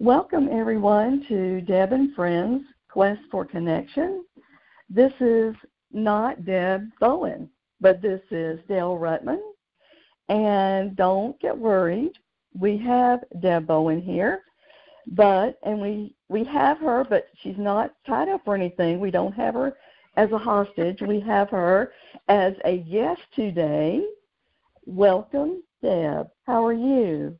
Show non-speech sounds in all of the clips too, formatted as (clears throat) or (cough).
Welcome, everyone, to Deb and Friends Quest for Connection. This is not Deb Bowen, but this is Dale Rutman. And don't get worried, we have Deb Bowen here, but and we we have her, but she's not tied up or anything. We don't have her as a hostage. We have her as a guest today. Welcome, Deb. How are you?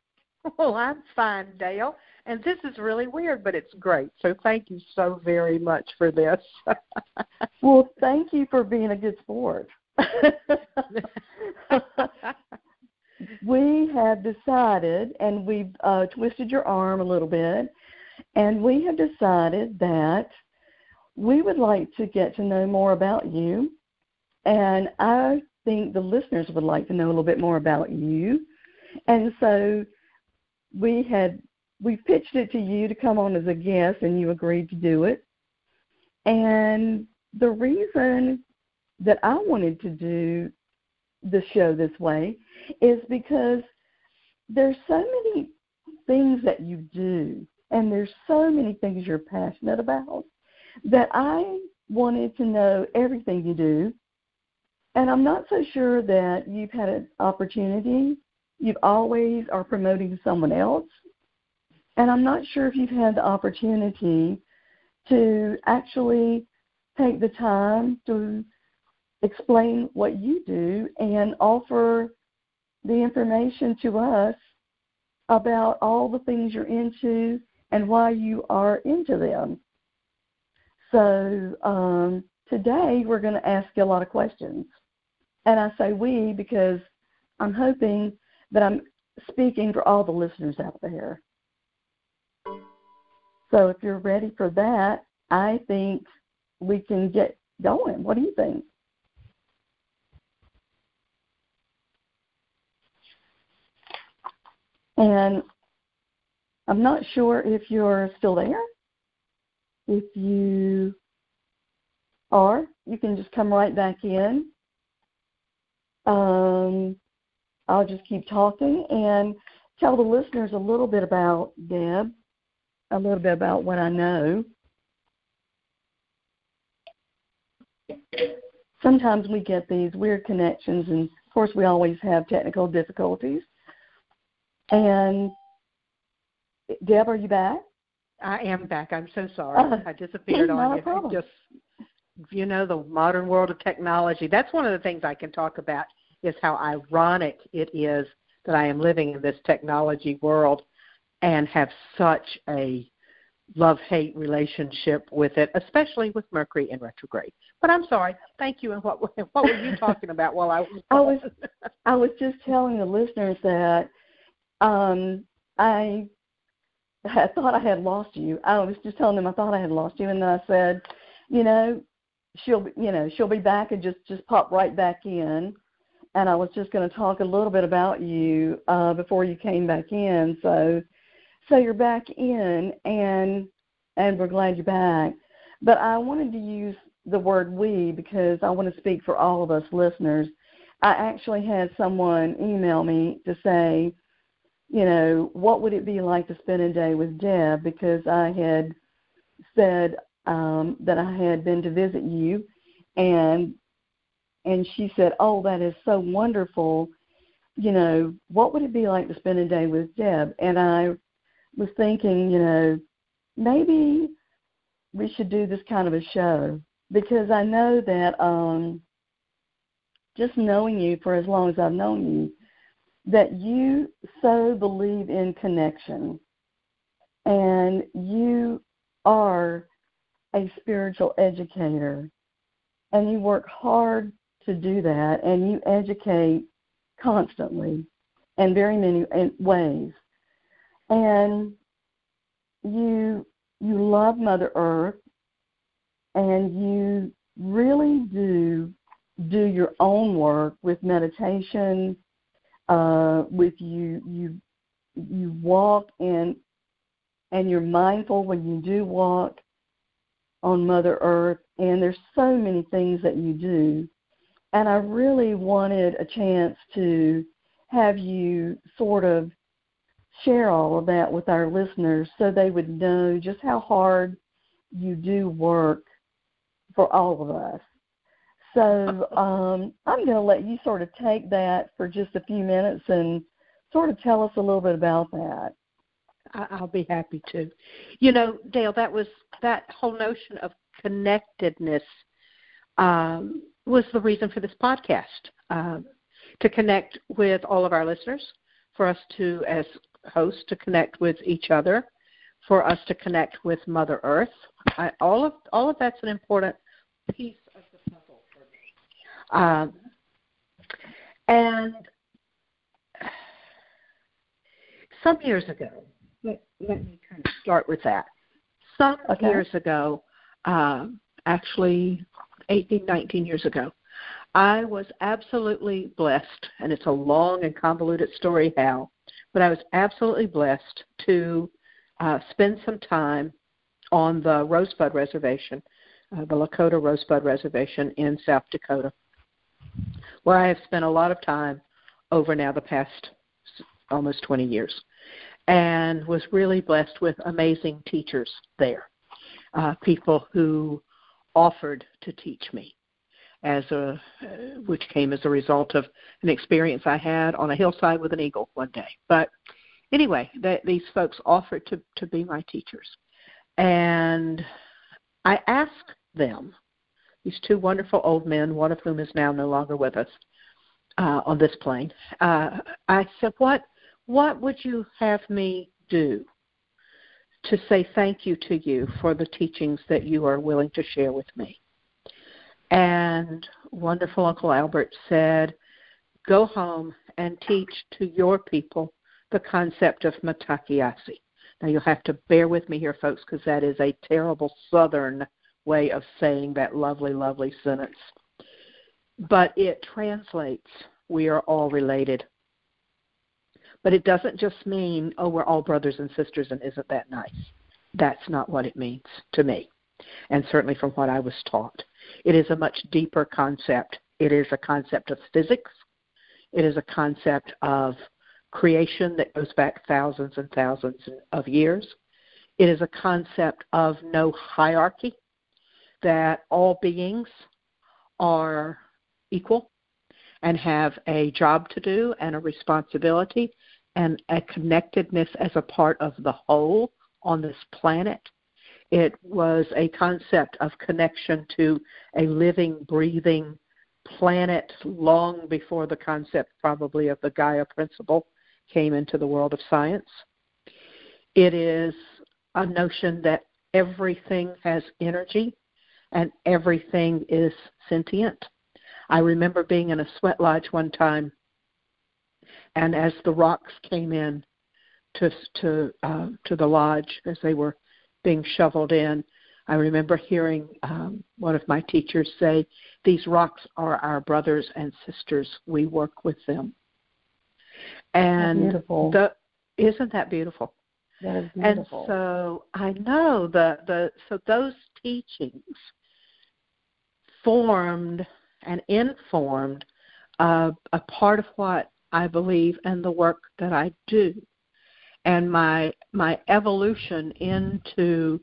Well, I'm fine, Dale. And this is really weird, but it's great. So thank you so very much for this. (laughs) well, thank you for being a good sport. (laughs) we have decided, and we've uh, twisted your arm a little bit, and we have decided that we would like to get to know more about you. And I think the listeners would like to know a little bit more about you. And so we had we pitched it to you to come on as a guest, and you agreed to do it. And the reason that I wanted to do the show this way is because there's so many things that you do, and there's so many things you're passionate about that I wanted to know everything you do. And I'm not so sure that you've had an opportunity. You've always are promoting someone else and I'm not sure if you've had the opportunity to actually take the time to explain what you do and offer the information to us about all the things you're into and why you are into them. So um, today we're going to ask you a lot of questions. And I say we because I'm hoping that I'm speaking for all the listeners out there. So if you're ready for that, I think we can get going. What do you think? And I'm not sure if you're still there. If you are, you can just come right back in. Um, I'll just keep talking and tell the listeners a little bit about Deb a little bit about what I know. Sometimes we get these weird connections, and of course, we always have technical difficulties. And Deb, are you back? I am back. I'm so sorry. Uh, I disappeared (laughs) on you. Problem. Just you know, the modern world of technology. That's one of the things I can talk about is how ironic it is that I am living in this technology world and have such a love hate relationship with it, especially with Mercury in retrograde. But I'm sorry. Thank you. And what (laughs) what were you talking about while I was? I was I was just telling the listeners that um, I I thought I had lost you. I was just telling them I thought I had lost you, and then I said, you know, she'll be, you know she'll be back and just just pop right back in. And I was just going to talk a little bit about you uh, before you came back in. So so you're back in, and and we're glad you're back. But I wanted to use the word we because I want to speak for all of us listeners. I actually had someone email me to say, you know, what would it be like to spend a day with Deb? Because I had said um, that I had been to visit you, and and she said, oh, that is so wonderful. You know, what would it be like to spend a day with Deb? And I was thinking, you know, maybe we should do this kind of a show. Because I know that um, just knowing you for as long as I've known you, that you so believe in connection. And you are a spiritual educator. And you work hard to do that. And you educate constantly in very many ways and you you love Mother Earth, and you really do do your own work with meditation. Uh, with you you you walk and and you're mindful when you do walk on Mother Earth, and there's so many things that you do. And I really wanted a chance to have you sort of share all of that with our listeners so they would know just how hard you do work for all of us. So (laughs) um, I'm going to let you sort of take that for just a few minutes and sort of tell us a little bit about that. I'll be happy to. You know, Dale, that was that whole notion of connectedness um, was the reason for this podcast um, to connect with all of our listeners, for us to, as hosts, to connect with each other, for us to connect with Mother Earth. I, all of all of that's an important piece of the puzzle for me. Um, and some years ago, let, let me kind of start with that. Some okay. years ago, um, actually 18, 19 years ago, I was absolutely blessed, and it's a long and convoluted story how, but I was absolutely blessed to uh, spend some time on the Rosebud Reservation, uh, the Lakota Rosebud Reservation in South Dakota, where I have spent a lot of time over now the past almost 20 years, and was really blessed with amazing teachers there, uh, people who offered to teach me as a uh, which came as a result of an experience I had on a hillside with an eagle one day. But anyway, that these folks offered to to be my teachers, and I asked them, these two wonderful old men, one of whom is now no longer with us uh, on this plane. Uh, I said, "What what would you have me do?" To say thank you to you for the teachings that you are willing to share with me. And wonderful Uncle Albert said, Go home and teach to your people the concept of mitakuye. Now you'll have to bear with me here, folks, because that is a terrible Southern way of saying that lovely, lovely sentence. But it translates, we are all related. But it doesn't just mean, oh, we're all brothers and sisters and isn't that nice? That's not what it means to me, and certainly from what I was taught. It is a much deeper concept. It is a concept of physics. It is a concept of creation that goes back thousands and thousands of years. It is a concept of no hierarchy, that all beings are equal and have a job to do and a responsibility and a connectedness as a part of the whole on this planet it was a concept of connection to a living, breathing planet long before the concept, probably, of the Gaia principle came into the world of science. It is a notion that everything has energy and everything is sentient. I remember being in a sweat lodge one time, and as the rocks came in to to uh, to the lodge as they were being shoveled in. I remember hearing um, one of my teachers say, These rocks are our brothers and sisters. We work with them. And. The, isn't that beautiful? That is beautiful. And so I know the, the so those teachings formed and informed uh, a part of what I believe and the work that I do and my my evolution into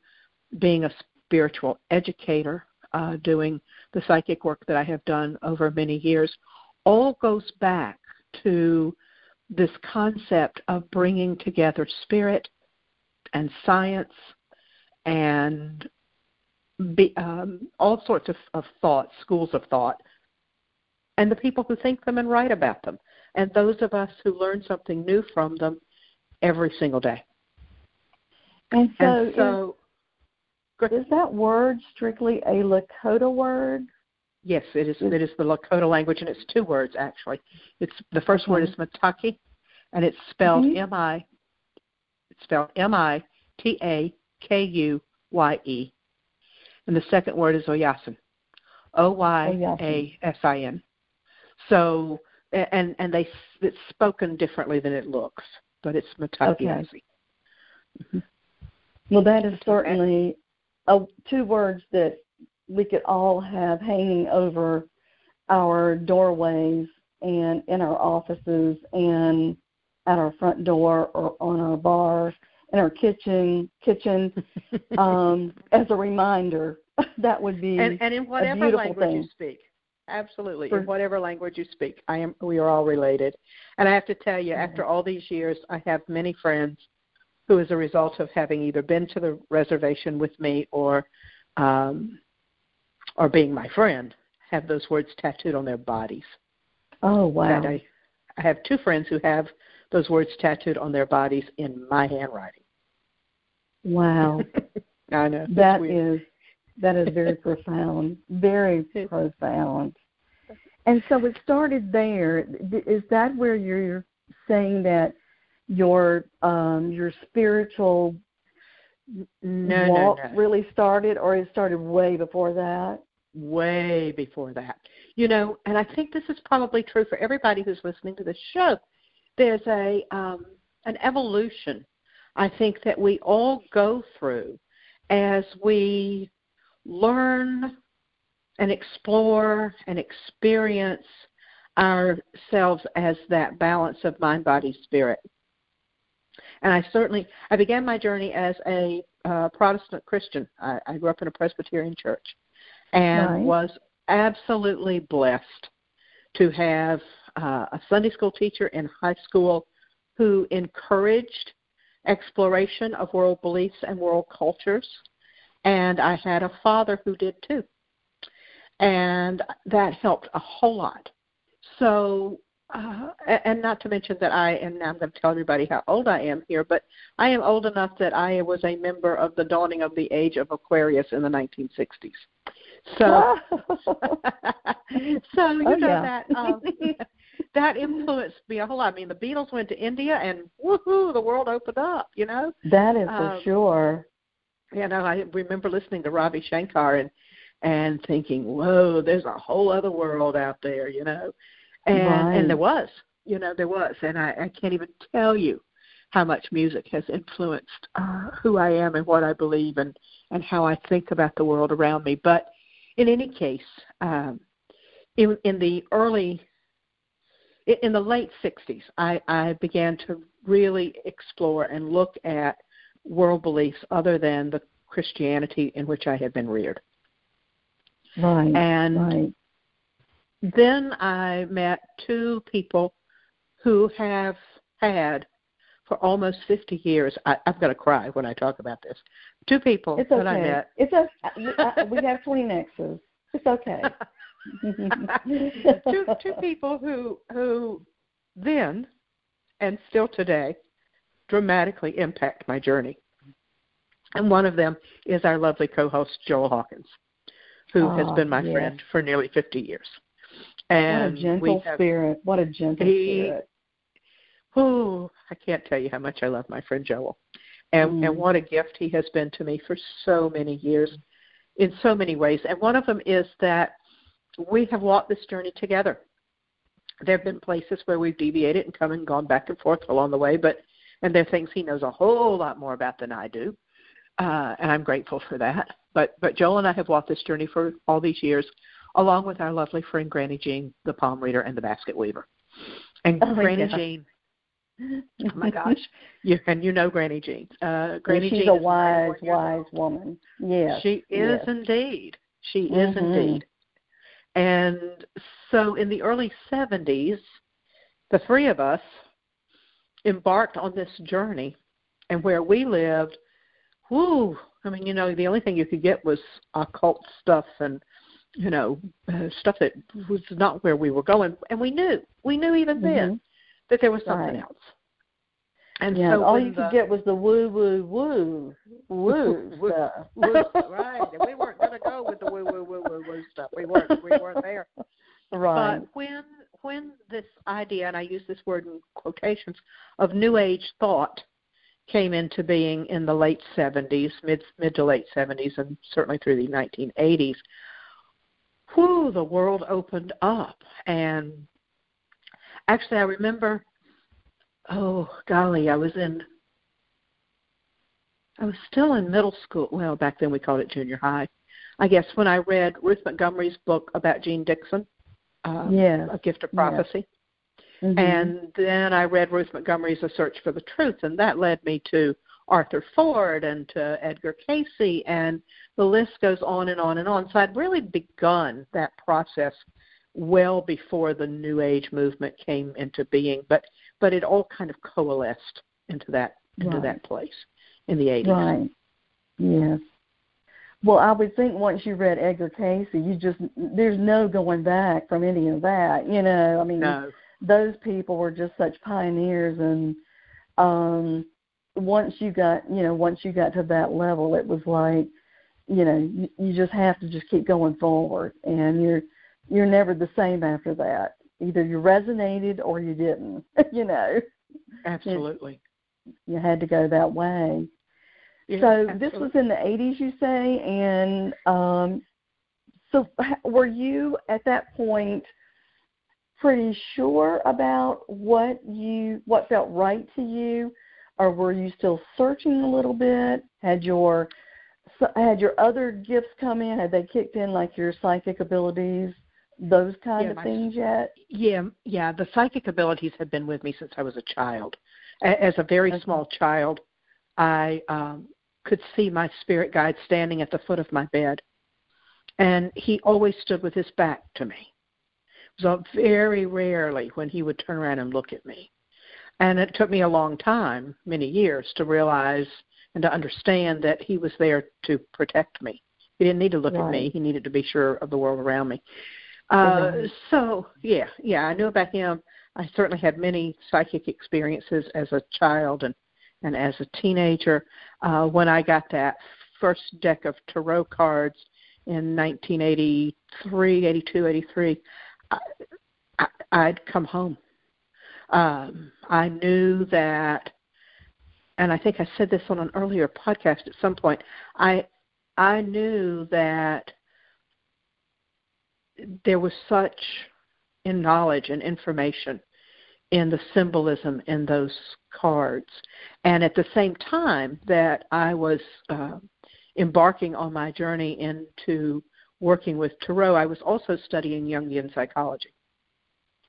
being a spiritual educator, uh, doing the psychic work that I have done over many years, all goes back to this concept of bringing together spirit and science and be, um, all sorts of, of thought, schools of thought, and the people who think them and write about them, and those of us who learn something new from them every single day. And so, and so is, is, that word strictly a Lakota word? Yes, it is. It is the Lakota language, and it's two words actually. It's the first okay. word is Mitakuye, and it's spelled mm-hmm. M I. It's spelled M I T A K U Y E, and the second word is Oyasin, O Y A S I N. So, and and they it's spoken differently than it looks but it's Matakiasi. Okay. Mm-hmm. Well, that is certainly a, two words that we could all have hanging over our doorways and in our offices and at our front door or on our bar in our kitchen kitchen (laughs) um, as a reminder. (laughs) that would be and, and in whatever language thing. you speak. Absolutely, For, in whatever language you speak, I am. We are all related, and I have to tell you, after all these years, I have many friends who, as a result of having either been to the reservation with me or um, or being my friend, have those words tattooed on their bodies. Oh wow! And I, I have two friends who have those words tattooed on their bodies in my handwriting. Wow. (laughs) I know. That is that is very (laughs) profound. Very profound. (laughs) And so it started there. Is that where you're saying that your um your spiritual no, walk no, no. really started or it started way before that? Way before that. You know, and I think this is probably true for everybody who's listening to this show. There's a um an evolution I think that we all go through as we learn and explore and experience ourselves as that balance of mind, body, spirit. And I certainly, I began my journey as a uh, Protestant Christian. I, I grew up in a Presbyterian church and right. was absolutely blessed to have uh, a Sunday school teacher in high school who encouraged exploration of world beliefs and world cultures. And I had a father who did too. And that helped a whole lot. So, uh, and not to mention that I, and now I'm going to tell everybody how old I am here, but I am old enough that I was a member of the dawning of the age of Aquarius in the 1960s. So, (laughs) so you oh, know yeah. that um, (laughs) that influenced me a whole lot. I mean, the Beatles went to India, and woohoo, the world opened up. You know, that is for um, sure. You know, I remember listening to Ravi Shankar and and thinking, whoa, there's a whole other world out there. You know, and right. and there was, you know, there was, and I, I can't even tell you how much music has influenced uh, who I am and what I believe and and how I think about the world around me. But in any case, um, in, in the early, in the late 60s, I, I began to really explore and look at world beliefs other than the Christianity in which I had been reared. Right. And right. then I met two people who have had for almost 50 years. I, I've got to cry when I talk about this. Two people it's okay. that I met. It's a, uh, uh, we have Kleenexes. It's okay. (laughs) two two people who who then and still today dramatically impact my journey. And one of them is our lovely co-host Joel Hawkins, who oh, has been my friend for nearly 50 years. And what a gentle have, spirit! What a gentle he, spirit! Oh, I can't tell you how much I love my friend Joel, and mm. and what a gift he has been to me for so many years, in so many ways. And one of them is that we have walked this journey together. There have been places where we've deviated and come and gone back and forth along the way, but and there are things he knows a whole lot more about than I do, uh, and I'm grateful for that. But but Joel and I have walked this journey for all these years, along with our lovely friend Granny Jean, the palm reader and the basket weaver. And oh, Granny yeah. Jean, (laughs) oh my gosh, you and you know Granny Jean. Uh, Granny she's Jean a wise, 91 wise woman. Yes, She is yes. indeed. She is Mhm. indeed. And so in the early 70s, the three of us embarked on this journey. And where we lived, whoo, I mean, you know, the only thing you could get was occult stuff and, you know, uh, stuff that was not where we were going. And we knew, we knew even then Mhm. that there was something Right. else. And yeah, so all you the, could get was the woo woo woo woo (laughs) Woo- stuff. woo, right. And we weren't going to go with the woo woo woo woo woo stuff. We weren't. We weren't there. (laughs) right. But when when this idea, and I use this word in quotations, of New Age thought came into being in the late 70s, mid mid to late 70s, and certainly through the 1980s, whew, the world opened up. And actually, I remember, oh golly, I was in. I was still in middle school. Well, back then we called it junior high. I guess when I read Ruth Montgomery's book about Jeane Dixon, um, Yes. A Gift of Yes. Prophecy. Mm-hmm. And then I read Ruth Montgomery's A Search for the Truth, and that led me to Arthur Ford and to Edgar Cayce, and the list goes on and on and on. So I'd really begun that process well before the New Age movement came into being, but but it all kind of coalesced into that into right. that place in the 80s. Right. Yes. Well, I would think once you read Edgar Cayce, you just there's no going back from any of that. You know, I mean, no. those people were just such pioneers, and um once you got you know once you got to that level, it was like you know you, you just have to just keep going forward, and you're you're never the same after that. Either you resonated or you didn't. (laughs) you know. Absolutely. You, you had to go that way. Yeah, so absolutely. this was in the 80s, you say, and um, so were you at that point pretty sure about what you what felt right to you, or were you still searching a little bit? Had your had your other gifts come in? Had they kicked in, like your psychic abilities, those kind yeah, of my, things yet? Yeah, yeah. The psychic abilities have been with me since I was a child. As a very okay. small child, I um, could see my spirit guide standing at the foot of my bed. And he always stood with his back to me. It was very rarely when he would turn around and look at me. And it took me a long time, many years, to realize and to understand that he was there to protect me. He didn't need to look right. at me. He needed to be sure of the world around me. Uh, so yeah, yeah, I knew about him. I certainly had many psychic experiences as a child and and as a teenager, uh, when I got that first deck of tarot cards in 1983, 82, 83, I, I, I'd come home. Um, I knew that, and I think I said this on an earlier podcast at some point. I I knew that there was such in knowledge and information in the symbolism in those cards. And at the same time that I was uh, embarking on my journey into working with Tarot, I was also studying Jungian psychology.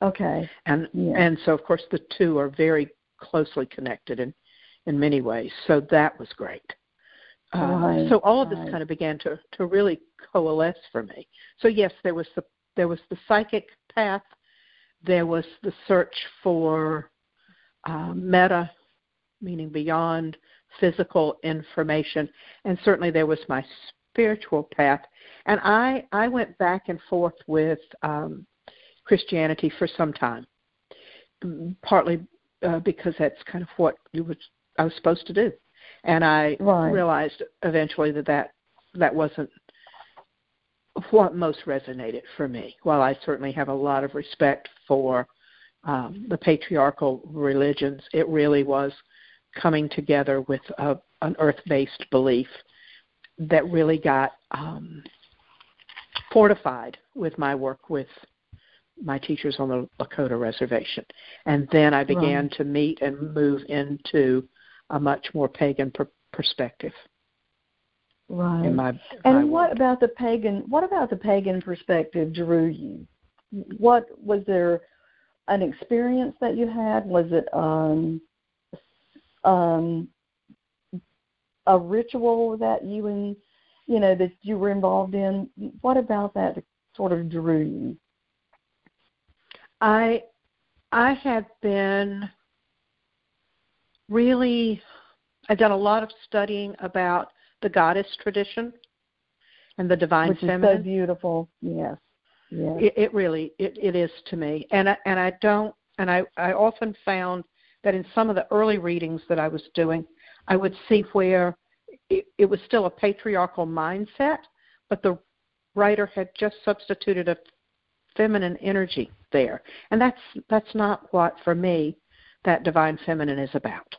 Okay. And yeah. and so of course the two are very closely connected in in many ways. So that was great. Uh, so all of this right. kind of began to to really coalesce for me. So yes, there was the there was the psychic path there was the search for uh, meta, meaning beyond physical information, and certainly there was my spiritual path. And I I went back and forth with um, Christianity for some time, partly uh, because that's kind of what you was I was supposed to do, and I right. realized eventually that that that wasn't what most resonated for me. While I certainly have a lot of respect for um, the patriarchal religions, it really was coming together with a, an earth based belief that really got um, fortified with my work with my teachers on the Lakota reservation. And then I began right. to meet and move into a much more pagan per- perspective. Right. My, and my what work. about the pagan? What about the pagan perspective drew you? What was there an experience that you had? Was it um, um, a ritual that you and you know that you were involved in? What about that sort of drew you? I I had been really I've done a lot of studying about the goddess tradition and the divine Which feminine. is so beautiful. Yes. Yes. It, it really it, it is to me, and I, and I don't and I I often found that in some of the early readings that I was doing, I would see where it, it was still a patriarchal mindset, but the writer had just substituted a feminine energy there, and that's that's not what for me that divine feminine is about.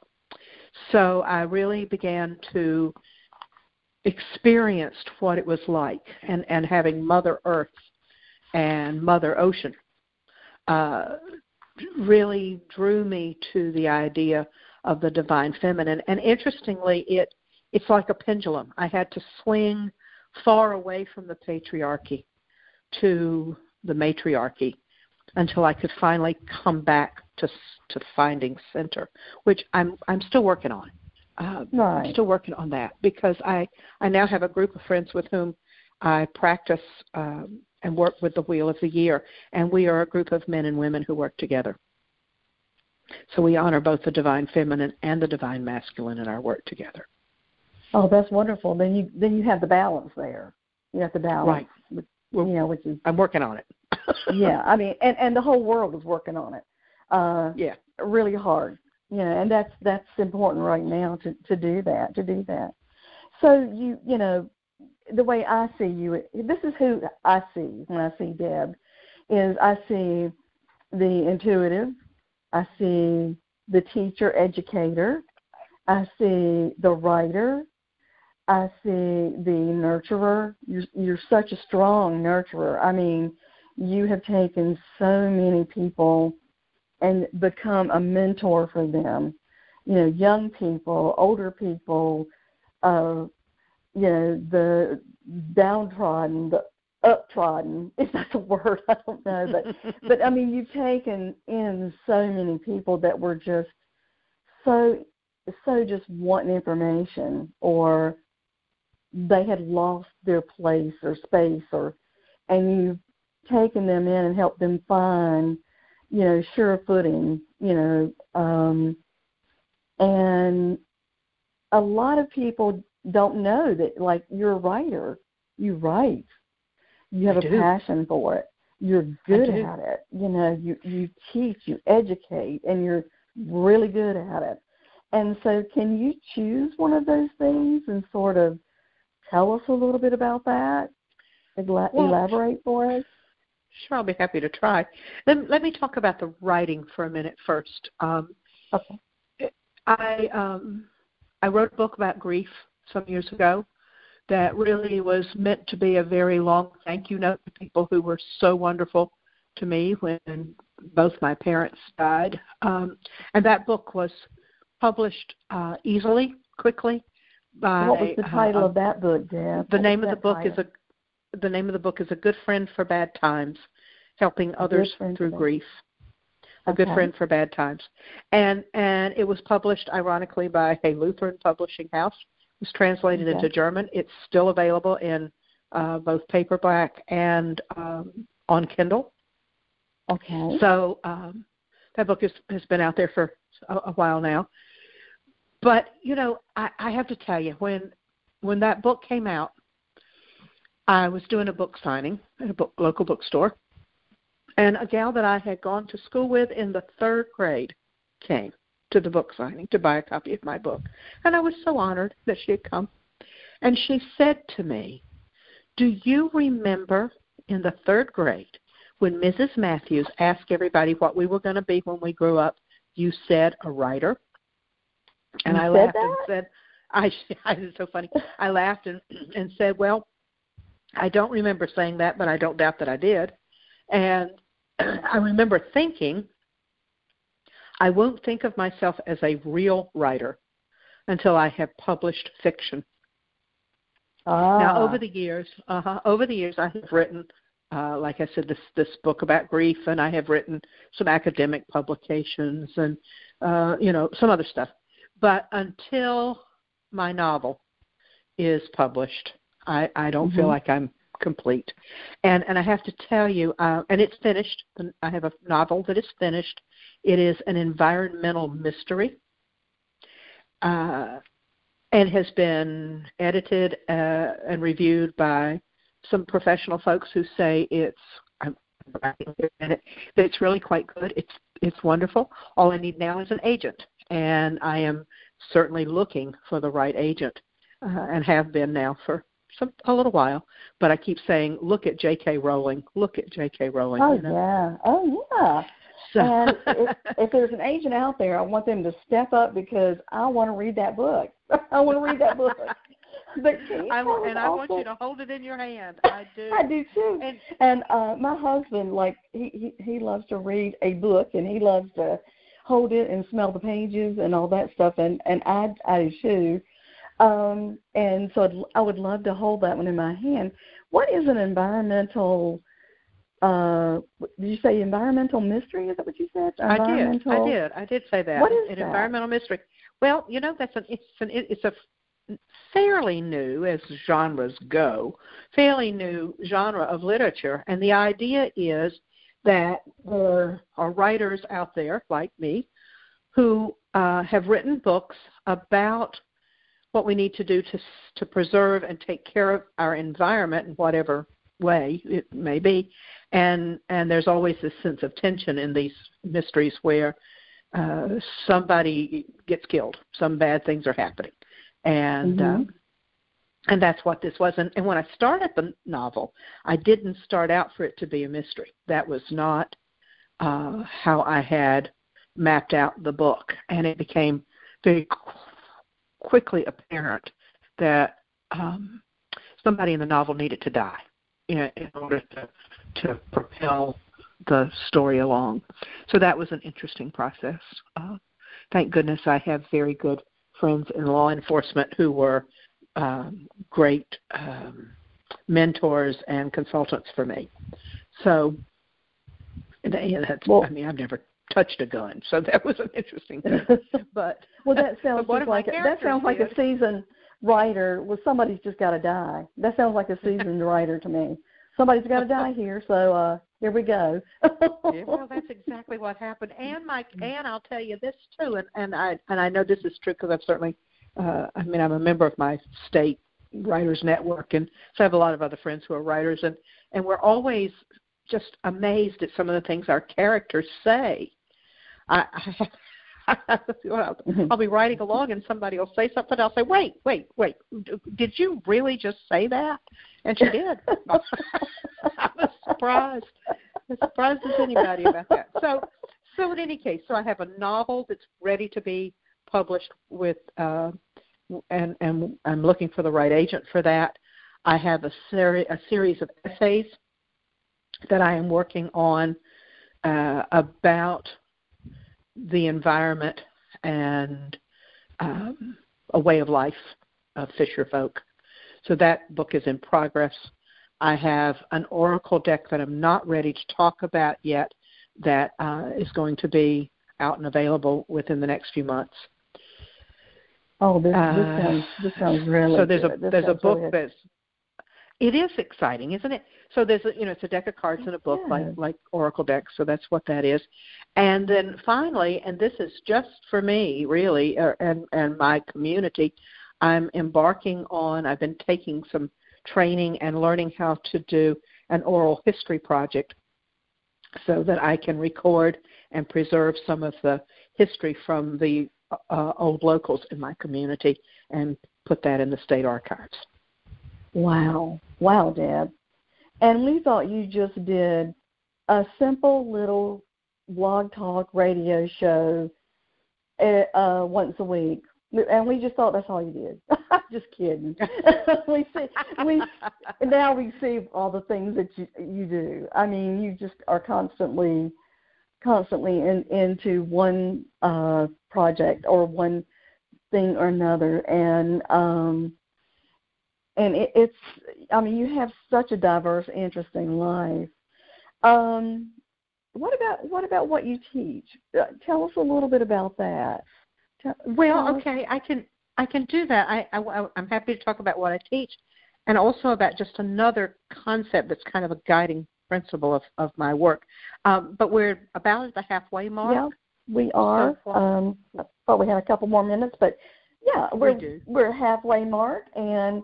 So I really began to experienced what it was like and and having mother earth and mother ocean uh really drew me to the idea of the divine feminine and interestingly it it's like a pendulum i had to swing far away from the patriarchy to the matriarchy until I could finally come back to to finding center, which I'm I'm still working on. Uh, right. I'm still working on that because I I now have a group of friends with whom I practice um, and work with the Wheel of the Year, and we are a group of men and women who work together. So we honor both the divine feminine and the divine masculine in our work together. Oh, that's wonderful. Then you then you have the balance there. You have the balance, right? With, you know, which is I'm working on it. yeah, (laughs) I mean, and and the whole world is working on it. Uh, yeah, really hard. You know, and that's that's important right now to to do that to do that. So you you know, the way I see you, this is who I see when I see Deb, is I see the intuitive, I see the teacher educator, I see the writer, I see the nurturer. You're, you're such a strong nurturer. I mean, you have taken so many people and become a mentor for them. You know, young people, older people, uh, you know, the downtrodden, the uptrodden, if that's a word, I don't know. But (laughs) but I mean you've taken in so many people that were just so so just wanting information or they had lost their place or space or and you've taken them in and helped them find you know sure footing you know um and a lot of people don't know that like you're a writer. You write. You have I a do. passion for it. You're good at it. You know you you teach you educate and you're really good at it. And so can you choose one of those things and sort of tell us a little bit about that? Ela- Well, elaborate for us Sure, I'll be happy to try. Let, let me talk about the writing for a minute first. Um, okay I um, I wrote a book about grief some years ago that really was meant to be a very long thank you note to people who were so wonderful to me when both my parents died. Um, and that book was published uh, easily, quickly. By, what was the title uh, of that book deb the What name of the book title? is a the name of the book is a good friend for bad times helping others through grief a good Okay. friend for bad times and and it was published ironically by a lutheran publishing house it was translated Okay. into german it's still available in uh, both paperback and um, on kindle okay so um, that book is, has been out there for a, a while now. But you know, I, I have to tell you, when when that book came out, I was doing a book signing at a book, local bookstore, and a gal that I had gone to school with in the third grade came to the book signing to buy a copy of my book, and I was so honored that she had come. And she said to me, "Do you remember in the third grade when Mrs. Matthews asked everybody what we were going to be when we grew up, you said a writer. And You I laughed that? and said, (laughs) I, I it's so funny. I laughed and and said, well, I don't remember saying that, but I don't doubt that I did. And (clears throat) I remember thinking, I won't think of myself as a real writer until I have published fiction. ah, Now, over the years, uh-huh, over the years, I have written, uh, like I said, this this book about grief, and I have written some academic publications and uh, you know some other stuff. But until my novel is published, I I don't feel Mhm. like I'm complete. And and I have to tell you, uh, and it's finished. I have a novel that is finished. It is an environmental mystery. Uh, and has been edited uh, and reviewed by some professional folks who say it's I'm writing in it, that it's really quite good. It's it's wonderful. All I need now is an agent, and I am certainly looking for the right agent, uh, and have been now for some a little while. But I keep saying, look at J.K. Rowling. Look at J.K. Rowling. oh you know? yeah oh yeah So, and if, (laughs) if there's an agent out there, I want them to step up because I want to read that book. (laughs) I want to read that book. (laughs) But I, and I want you to hold it in your hand. I do. I do too. And And uh my husband, like he, he he loves to read a book and he loves to hold it and smell the pages and all that stuff. And and I I do too. Um, and so I'd, I would love to hold that one in my hand. What is an environmental uh, did you say environmental mystery? Is that what you said? I did. I did. I did say that. What is an that? environmental mystery? Well, you know that's an it's an it's a fairly new as genres go, fairly new genre of literature, and the idea is that there are writers out there like me who uh, have written books about what we need to do to to preserve and take care of our environment in whatever way it may be. And and there's always this sense of tension in these mysteries where uh somebody gets killed some bad things are happening. And Mhm. uh, and that's what this was. And, and when i started the novel i didn't start out for it to be a mystery. That was not uh how i had mapped out the book. And it became very quickly apparent that um somebody in the novel needed to die in, in order to to propel the story along. So that was an interesting process. Uh, thank goodness I have very good friends in law enforcement who were um, great um, mentors and consultants for me. So, and, and that's, Well- I mean, I've never touched a gun, so that was an interesting thing. (laughs) But well, that (laughs) sounds just like a, that sounds like a seasoned writer. Well, somebody's just got to die. That sounds like a (laughs) seasoned writer to me. Somebody's got to die here, so uh here we go. yeah, well, that's exactly what happened. And Mike, and I'll tell you this too, and and I and I know this is true because I've certainly, uh, I mean, I'm a member of my state writers network, and so I have a lot of other friends who are writers, and and we're always just amazed at some of the things our characters say. I. (laughs) I I'll, I'll be riding along and somebody will say something. I'll say, "Wait, wait, wait! Did you really just say that?" And she did. (laughs) (laughs) I was surprised as surprised as anybody about that. So, so in any case, so I have a novel that's ready to be published with, uh, and and I'm looking for the right agent for that. I have a seri- a series of essays that I am working on uh, about the environment and um, a way of life of fisher folk. So that book is in progress. I have an oracle deck that I'm not ready to talk about yet that uh, is going to be out and available within the next few months. oh, this this Uh, sounds this sounds really so there's good. a This there's a book really that's it is exciting, isn't it? So there's a you know it's a deck of cards in a book like like oracle decks, so that's what that is. And then finally, and this is just for me really, uh, and and my community, I'm embarking on. I've been taking some training and learning how to do an oral history project, so that I can record and preserve some of the history from the uh, old locals in my community and put that in the state archives. Wow. Wow, Deb. And we thought you just did a simple little blog talk radio show uh, uh, once a week. And we just thought that's all you did. (laughs) just kidding. (laughs) we see we now we see all the things that you you do. I mean, you just are constantly constantly in into one uh project or one thing or another and um and it, it's I mean you have such a diverse, interesting life. Um, what about what about what you teach? Uh, tell us a little bit about that. Tell, Well, tell us- okay, I can I can do that. I, I I'm happy to talk about what I teach, and also about just another concept that's kind of a guiding principle of of my work. Um, but we're about at the halfway mark. Yeah, we are. Um, I thought we had a couple more minutes, but yeah, We we're do. we're halfway mark, and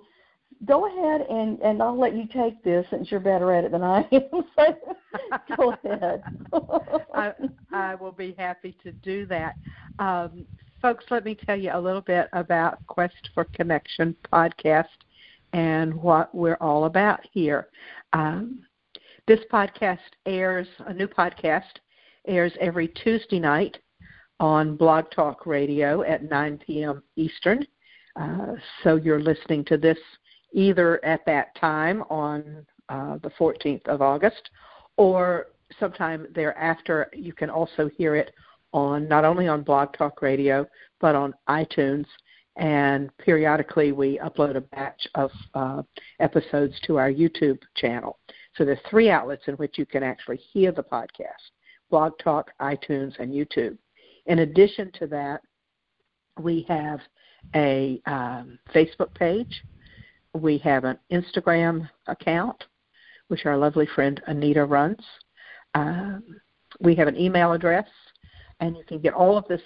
go ahead and and I'll let you take this since you're better at it than I am. (laughs) So go ahead. (laughs) I, I will be happy to do that. Um, folks, let me tell you a little bit about Quest for Connection podcast and what we're all about here. Um, this podcast airs, a new podcast airs every Tuesday night on Blog Talk Radio at 9 p.m. Eastern. Uh, so you're listening to this either at that time on uh, the 14th of August or sometime thereafter. You can also hear it on not only on Blog Talk Radio but on iTunes. And periodically, we upload a batch of uh, episodes to our YouTube channel. So there's three outlets in which you can actually hear the podcast: Blog Talk, iTunes, and YouTube. In addition to that, we have a um, Facebook page. We have an Instagram account, which our lovely friend Anita runs. Um, we have an email address, and you can get all of this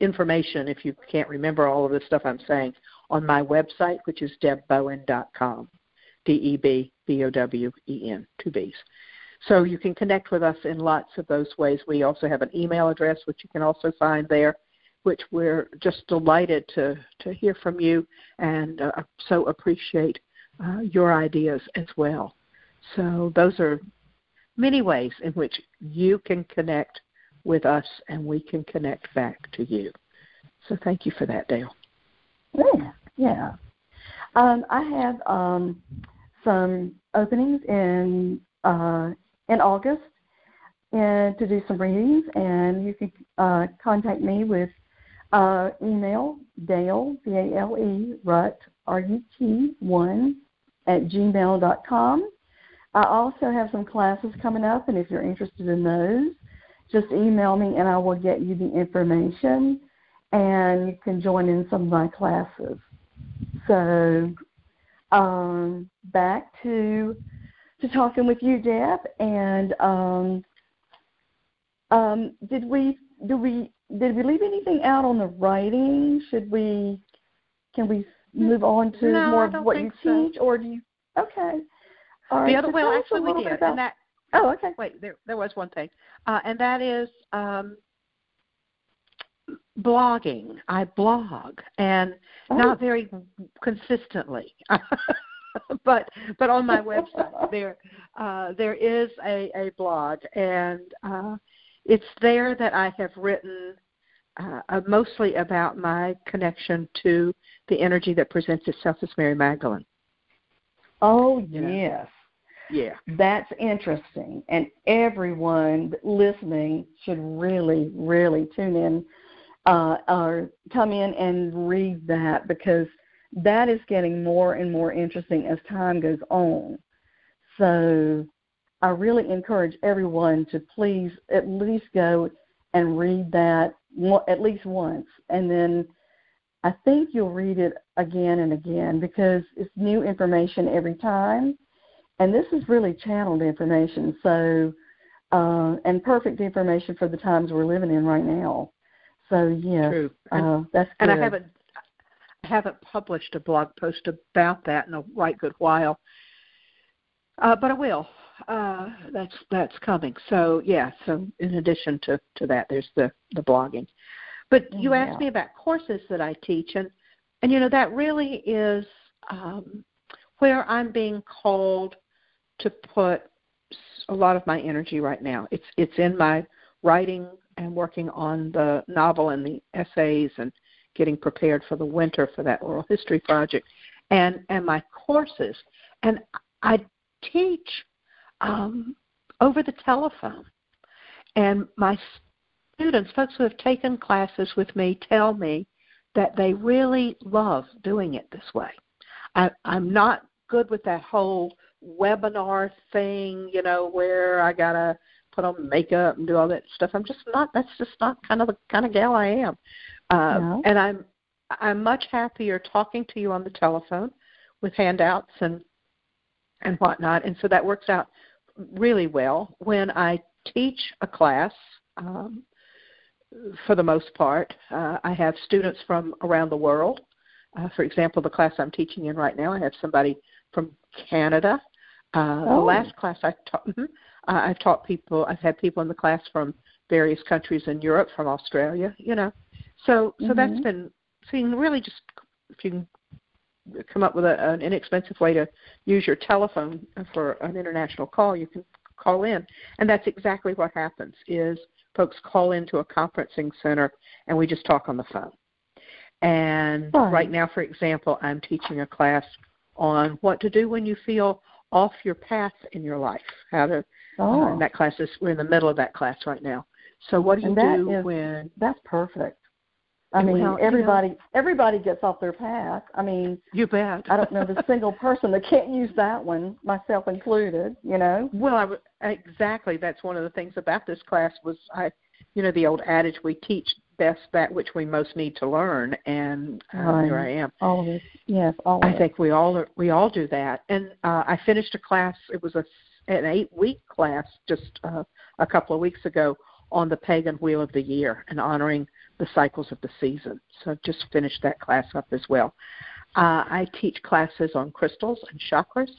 information if you can't remember all of the stuff I'm saying on my website, which is debbowen.com. D E B B O W E N, two B's. So you can connect with us in lots of those ways. We also have an email address, which you can also find there, which we're just delighted to, to hear from you and uh, so appreciate uh, your ideas as well. So those are many ways in which you can connect with us and we can connect back to you. So thank you for that, Dale. Yeah, yeah. Um, I have um, some openings in uh, in August and to do some readings, and you can uh, contact me with uh, email Dale B A L E Rut R U T one at gmail dot com. I also have some classes coming up, and if you're interested in those, just email me and I will get you the information, and you can join in some of my classes. So um, back to to talking with you, Deb, and um, um, did we do we did we leave anything out on the writing? Should we can we move on to no, more of what you so. teach, or do you? Okay. All right. The other so well, actually, we did, about, and that. Oh, okay. Wait, there there was one thing, uh, and that is um, blogging. I blog, and oh. not very consistently. (laughs) but but on my (laughs) website there uh, there is a, a blog and uh, it's there that I have written uh, uh, mostly about my connection to the energy that presents itself as Mary Magdalene. Oh you know? yes. Yeah. That's interesting. And everyone listening should really, really tune in uh, or come in and read that because that is getting more and more interesting as time goes on. So I really encourage everyone to please at least go and read that at least once. And then I think you'll read it again and again because it's new information every time. And this is really channeled information, so uh, and perfect information for the times we're living in right now. So yeah, True. And, uh, that's and. I haven't I haven't published a blog post about that in a right good while, uh, but I will. Uh, that's that's coming. So yeah. So in addition to to that, there's the the blogging. But you yeah. asked me about courses that I teach, and and you know that really is um, where I'm being called to put a lot of my energy right now. It's it's in my writing and working on the novel and the essays and getting prepared for the winter for that oral history project and and my courses and i teach um, over the telephone. And my students folks who have taken classes with me tell me that they really love doing it this way. I i'm not good with that whole webinar thing you know where i gotta put on makeup and do all that stuff. I'm just not that's just not kind of the kind of gal i am. Uh, no. And I'm I'm much happier talking to you on the telephone with handouts and and whatnot, and so that works out really well. When I teach a class, um, for the most part, uh, I have students from around the world. Uh, for example, the class I'm teaching in right now, I have somebody from Canada. Uh, oh. The last class I taught, mm-hmm, uh, I've taught people. I've had people in the class from various countries in Europe, from Australia. You know, so so mm-hmm. that's been seeing really just if you can come up with a, an inexpensive way to use your telephone for an international call, you can call in, and that's exactly what happens. Is folks call into a conferencing center and we just talk on the phone. And right now, for example, I'm teaching a class on what to do when you feel off your path in your life. How to. Oh. Uh, that class is we're in the middle of that class right now. So what do you do when? That's perfect. I mean, well, everybody you know, everybody gets off their path. I mean, you bet. I don't know the (laughs) single person that can't use that one, myself included. You know. Well, I exactly. That's one of the things about this class was I, you know, the old adage we teach best that which we most need to learn, and uh, Right. here I am. All of us. Yes, all I think we all are, we all do that. And uh, I finished a class. It was a an eight week class just uh, a couple of weeks ago on the pagan wheel of the year and honoring the cycles of the season. So I've just finished that class up as well. Uh, I teach classes on crystals and chakras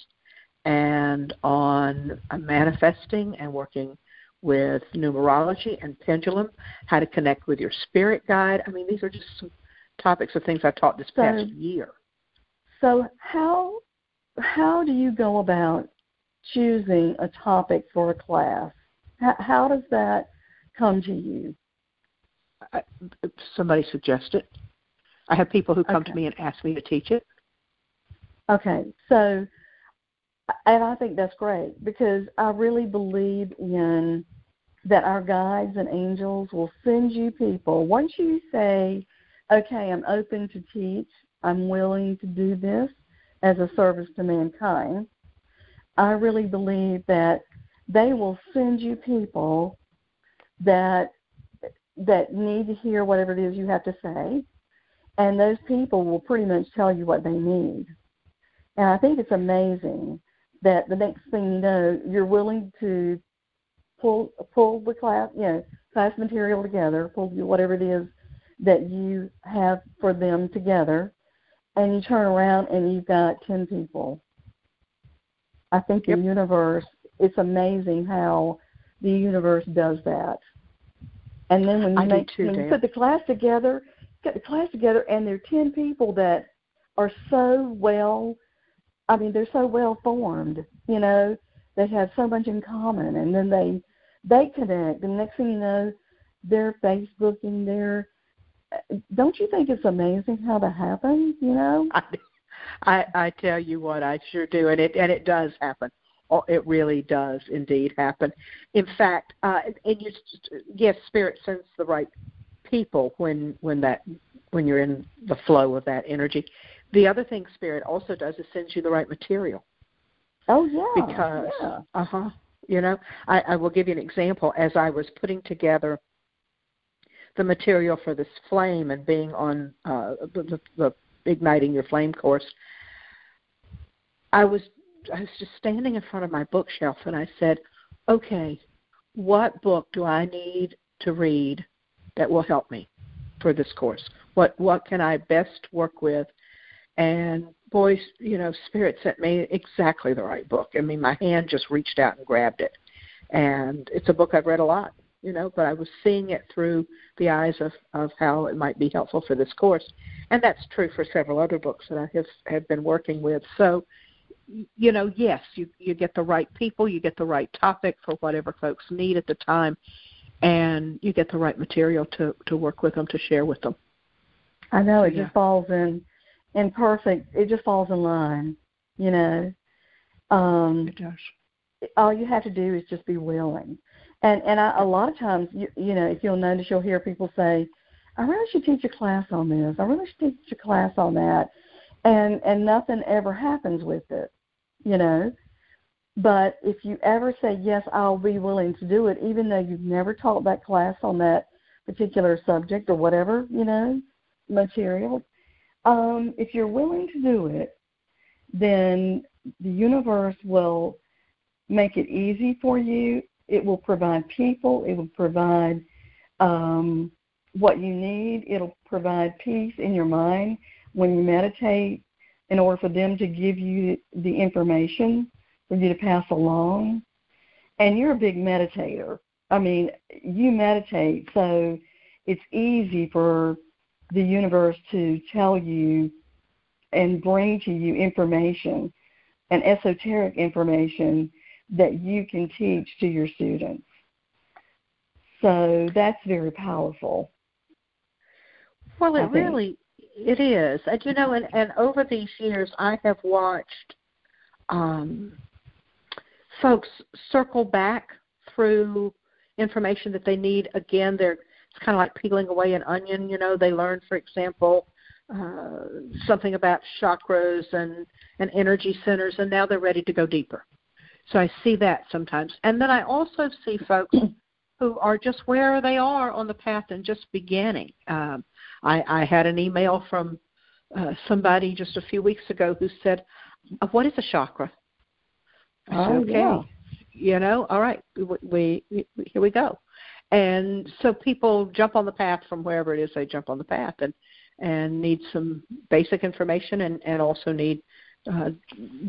and on uh, manifesting and working with numerology and pendulum, how to connect with your spirit guide. I mean, these are just some topics of things I taught this So- past year. So how how do you go about choosing a topic for a class? How, how does that come to you? I, somebody suggest it. I have people who come Okay. to me and ask me to teach it. Okay, so and I think that's great because I really believe in that our guides and angels will send you people once you say, "Okay, I'm open to teach. I'm willing to do this as a service to mankind." I really believe that they will send you people that that need to hear whatever it is you have to say, and those people will pretty much tell you what they need. And I think it's amazing that the next thing you know, you're willing to pull pull the class, you know, class material together, pull whatever it is that you have for them together, and you turn around and you've got ten people. I think Yep. the universe. It's amazing how the universe does that. And then when you I make too, when you put the class together, get the class together, and there are ten people that are so well. I mean, they're so well formed. You know, they have so much in common, and then they they connect. And next thing you know, they're Facebooking. They're don't you think it's amazing how that happens? You know. I, I I tell you what, I sure do, and it and it does happen. Oh, it really does indeed happen. In fact, uh, and you yes, spirit sends the right people when when that when you're in the flow of that energy. The other thing spirit also does is sends you the right material. Oh yeah. because yeah. uh huh you know I, I will give you an example as i was putting together the material for this flame and being on uh the, the, the igniting your flame course i was i was just standing in front of my bookshelf and i said okay what book do i need to read that will help me for this course what what can i best work with and boy, you know, Spirit sent me exactly the right book. I mean, my hand just reached out and grabbed it, and it's a book I've read a lot, you know, but I was seeing it through the eyes of of how it might be helpful for this course, and that's true for several other books that I have have been working with. So, you know, yes, you you get the right people, you get the right topic for whatever folks need at the time, and you get the right material to to work with them to share with them. I know it Yeah. just falls in in perfect it just falls in line, you know. Um It does. all you have to do is just be willing. And and I, a lot of times you you know, if you'll notice you'll hear people say, I really should teach a class on this. I really should teach a class on that and and nothing ever happens with it, you know. But if you ever say, Yes, I'll be willing to do it, even though you've never taught that class on that particular subject or whatever, you know, material, um, if you're willing to do it, then the universe will make it easy for you. It will provide people. It will provide um, what you need. It'll provide peace in your mind when you meditate in order for them to give you the information for you to pass along. And you're a big meditator. I mean, you meditate, so it's easy for the universe to tell you and bring to you information and esoteric information that you can teach to your students. So that's very powerful. Well, it really it is, and you know, and, and over these years, I have watched um, folks circle back through information that they need. Again, they're it's kind of like peeling away an onion. You know, they learn, for example, uh, something about chakras and and energy centers, and now they're ready to go deeper. So I see that sometimes, and then I also see folks who are just where they are on the path and just beginning. Um, I, I had an email from uh, somebody just a few weeks ago who said, uh, "What is a chakra?" I said, oh, "Okay, yeah. you know, all right, we, we, we here we go." And so people jump on the path from wherever it is they jump on the path, and and need some basic information, and and also need uh,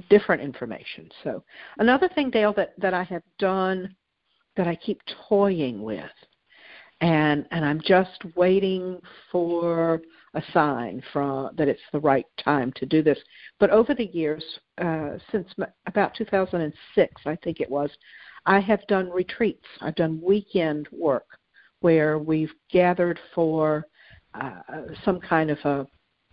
different information. So another thing, Dale, that that I have done that I keep toying with, and and I'm just waiting for a sign from that it's the right time to do this. But over the years, uh, since about 2006, I think it was, I have done retreats. I've done weekend work where we've gathered for uh, some kind of a,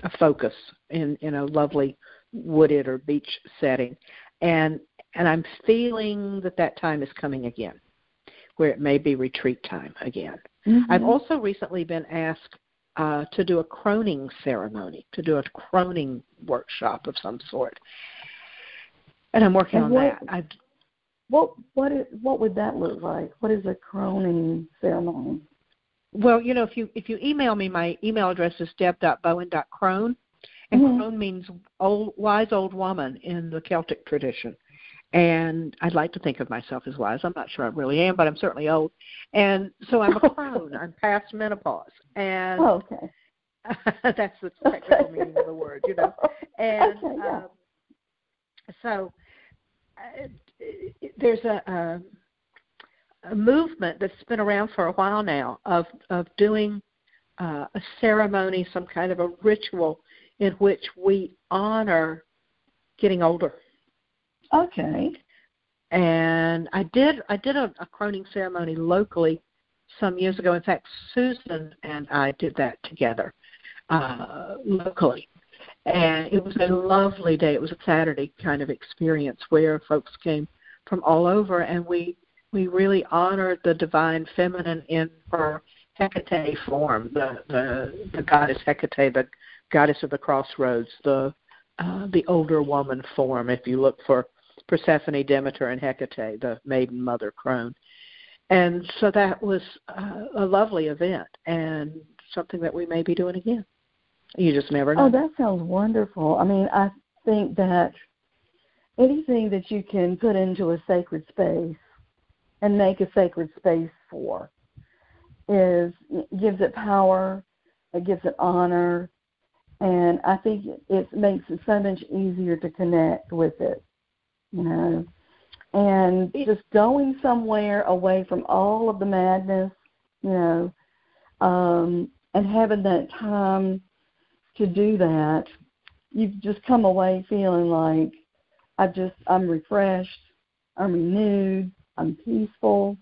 a focus in in a lovely wooded or beach setting, and and I'm feeling that that time is coming again where it may be retreat time again. Mm-hmm. I've also recently been asked uh, to do a croning ceremony, to do a croning workshop of some sort, and I'm working and on what, that. I've, what what is, what would that look like? What is a croning ceremony? well, you know, if you if you email me, my email address is deb.bowen.crone, and Mhm. crone means old, wise old woman in the Celtic tradition. And I'd like to think of myself as wise. I'm not sure I really am, but I'm certainly old. And so I'm a (laughs) crone. I'm past menopause. And Oh, okay. (laughs) that's the technical meaning of the word, you know. (laughs) And Okay, yeah. um, so uh, there's a, a a movement that's been around for a while now of of doing uh, a ceremony, some kind of a ritual in which we honor getting older. Okay. And I did I did a, a croning ceremony locally some years ago. In fact, Susan and I did that together uh, locally, and it was a lovely day. It was a Saturday kind of experience where folks came from all over, and we we really honored the divine feminine in her Hecate form, the the, the goddess Hecate, the goddess of the crossroads, the uh, the older woman form. If you look for Persephone, Demeter, and Hecate, the maiden mother crone. And so that was uh, a lovely event and something that we may be doing again. You just never know. Oh, that sounds wonderful. I mean, I think that anything that you can put into a sacred space and make a sacred space for is gives it power, it gives it honor, and I think it makes it so much easier to connect with it. You know, and just going somewhere away from all of the madness, you know, um, and having that time to do that, you've just come away feeling like I just I'm refreshed, I'm renewed, I'm peaceful.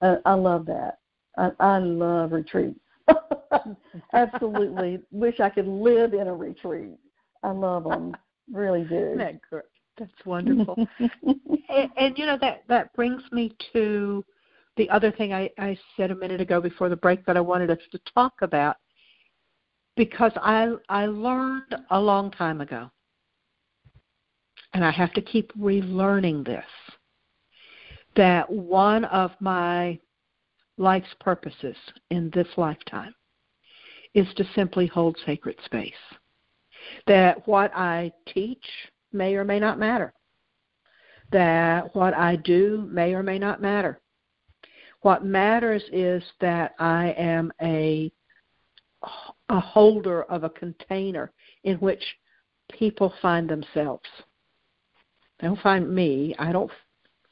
Uh, I love that. I, I love retreats. (laughs) Absolutely, (laughs) wish I could live in a retreat. I love them, really do. Isn't that? That's wonderful. (laughs) and, and you know that that brings me to the other thing I, I said a minute ago before the break that I wanted us to talk about because I I learned a long time ago, and I have to keep relearning this, that one of my life's purposes in this lifetime is to simply hold sacred space. That what I teach may or may not matter. That what I do may or may not matter. What matters is that I am a a holder of a container in which people find themselves. They don't find me. I don't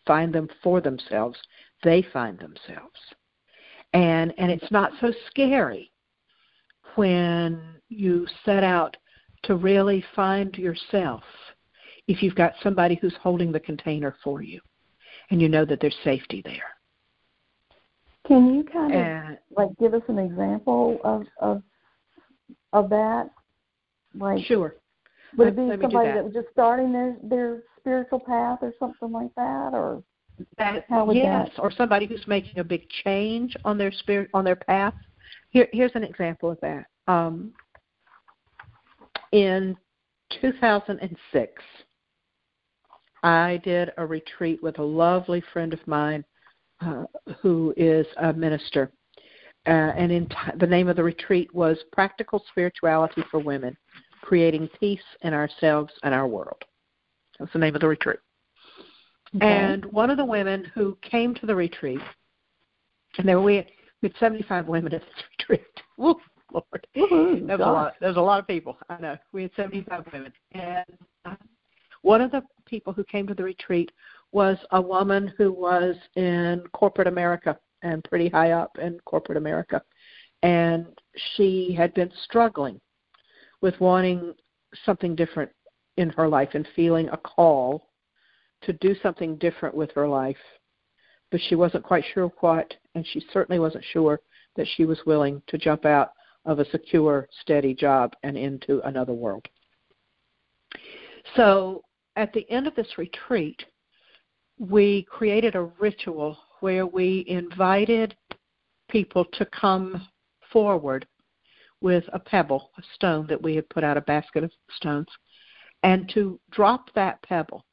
find them for themselves. They find themselves. And and it's not so scary when you set out to really find yourself if you've got somebody who's holding the container for you and you know that there's safety there. Can you kind of And like give us an example of of of that? Like sure. would it be let somebody that. that was just starting their their spiritual path or something like that, or That, How would yes, that- or somebody who's making a big change on their spirit on their path. Here, here's an example of that. Um, in 2006, I did a retreat with a lovely friend of mine uh, who is a minister. Uh, and in t- the name of the retreat was Practical Spirituality for Women Creating Peace in Ourselves and Our World. That's the name of the retreat. Okay. And one of the women who came to the retreat, and there were, we, we had 75 women at this (laughs) retreat. Woo, Lord. Woo-hoo, that was a lot. There was a lot of people. I know. We had 75 women. And uh, one of the people who came to the retreat was a woman who was in corporate America and pretty high up in corporate America. And she had been struggling with wanting something different in her life and feeling a call to do something different with her life. But she wasn't quite sure what, and she certainly wasn't sure that she was willing to jump out of a secure, steady job and into another world. So at the end of this retreat, we created a ritual where we invited people to come forward with a pebble, a stone that we had put out a basket of stones, and to drop that pebble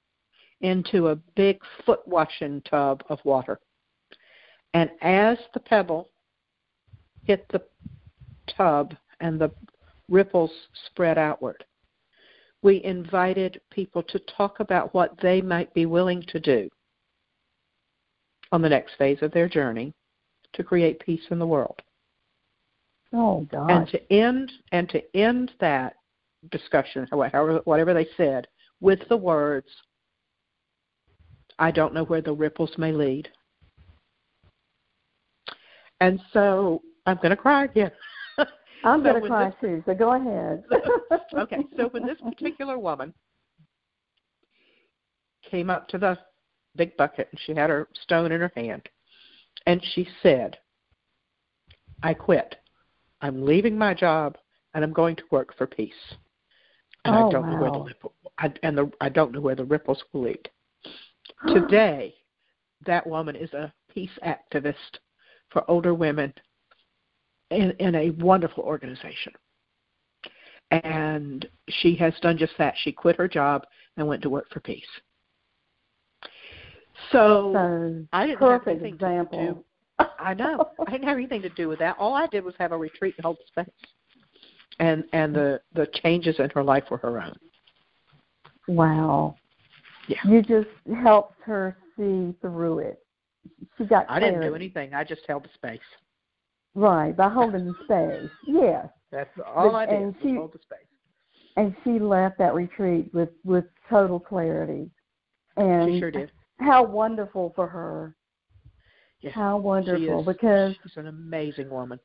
into a big foot washing tub of water. And as the pebble hit the tub and the ripples spread outward, we invited people to talk about what they might be willing to do on the next phase of their journey to create peace in the world. Oh God! And to end and to end that discussion, however, whatever they said, with the words, "I don't know where the ripples may lead." And so I'm going to cry again. (laughs) I'm so going to cry this, too. So go ahead. (laughs) okay. So when this particular woman came up to the big bucket and she had her stone in her hand. And she said, I quit. I'm leaving my job and I'm going to work for peace. And oh, I don't wow. know where the ripple, I, and the, I don't know where the ripples will lead. (gasps) Today, that woman is a peace activist for older women in, in a wonderful organization. And she has done just that. She quit her job and went to work for peace. So, so I didn't perfect have anything example. to do. I know. I didn't have anything to do with that. All I did was have a retreat and hold space. And and the the changes in her life were her own. Wow. Yeah. You just helped her see through it. She got I clarity. didn't do anything. I just held the space. Right, by holding the space. Yes. That's all But- I did. and she- hold the space. And she left that retreat with with total clarity. And She sure did. how wonderful for her. Yeah. How wonderful She is, because she's an amazing woman.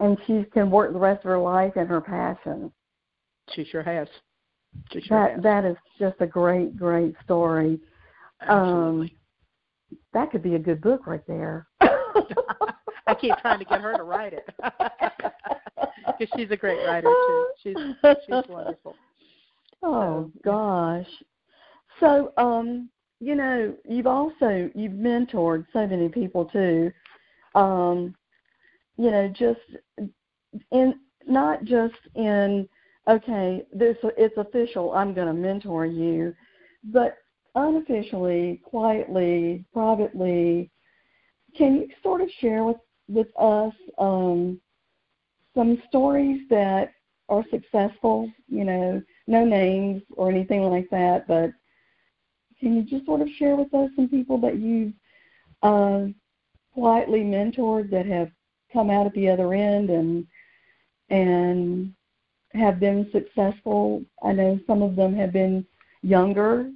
and she can work the rest of her life in her passion. She sure has. She sure that has. that is just a great, great story. Um, Absolutely. That could be a good book right there. (laughs) Keep trying to get her to write it (laughs) because she's a great writer too. She's she's wonderful. Oh So, gosh. So um, you know, you've also you've mentored so many people too. Um, you know, just in not just in okay, this it's official, I'm going to mentor you, but unofficially, quietly, privately, can you sort of share with with us um, some stories that are successful? You know, no names or anything like that, but can you just sort of share with us some people that you've uh, quietly mentored that have come out at the other end and and have been successful? I know some of them have been younger.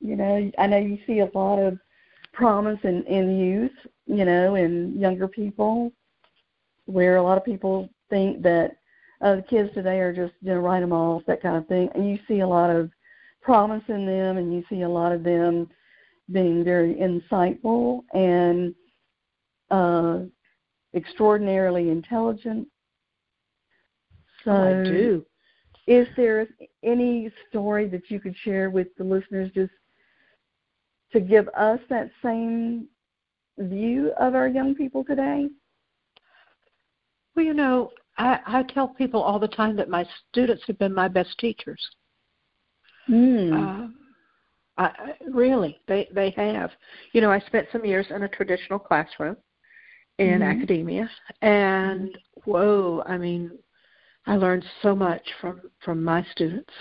You know, I know you see a lot of promise in, in youth, you know, in younger people, where a lot of people think that uh, the kids today are just you know write them off, that kind of thing. And you see a lot of promise in them, and you see a lot of them being very insightful and uh, extraordinarily intelligent. So, Oh, I do. is there any story that you could share with the listeners just to give us that same view of our young people today? Well, you know, I, I tell people all the time that my students have been my best teachers. Mm. Uh, I, really, they they have. You know, I spent some years in a traditional classroom in mm-hmm. academia, and whoa, I mean, I learned so much from from my students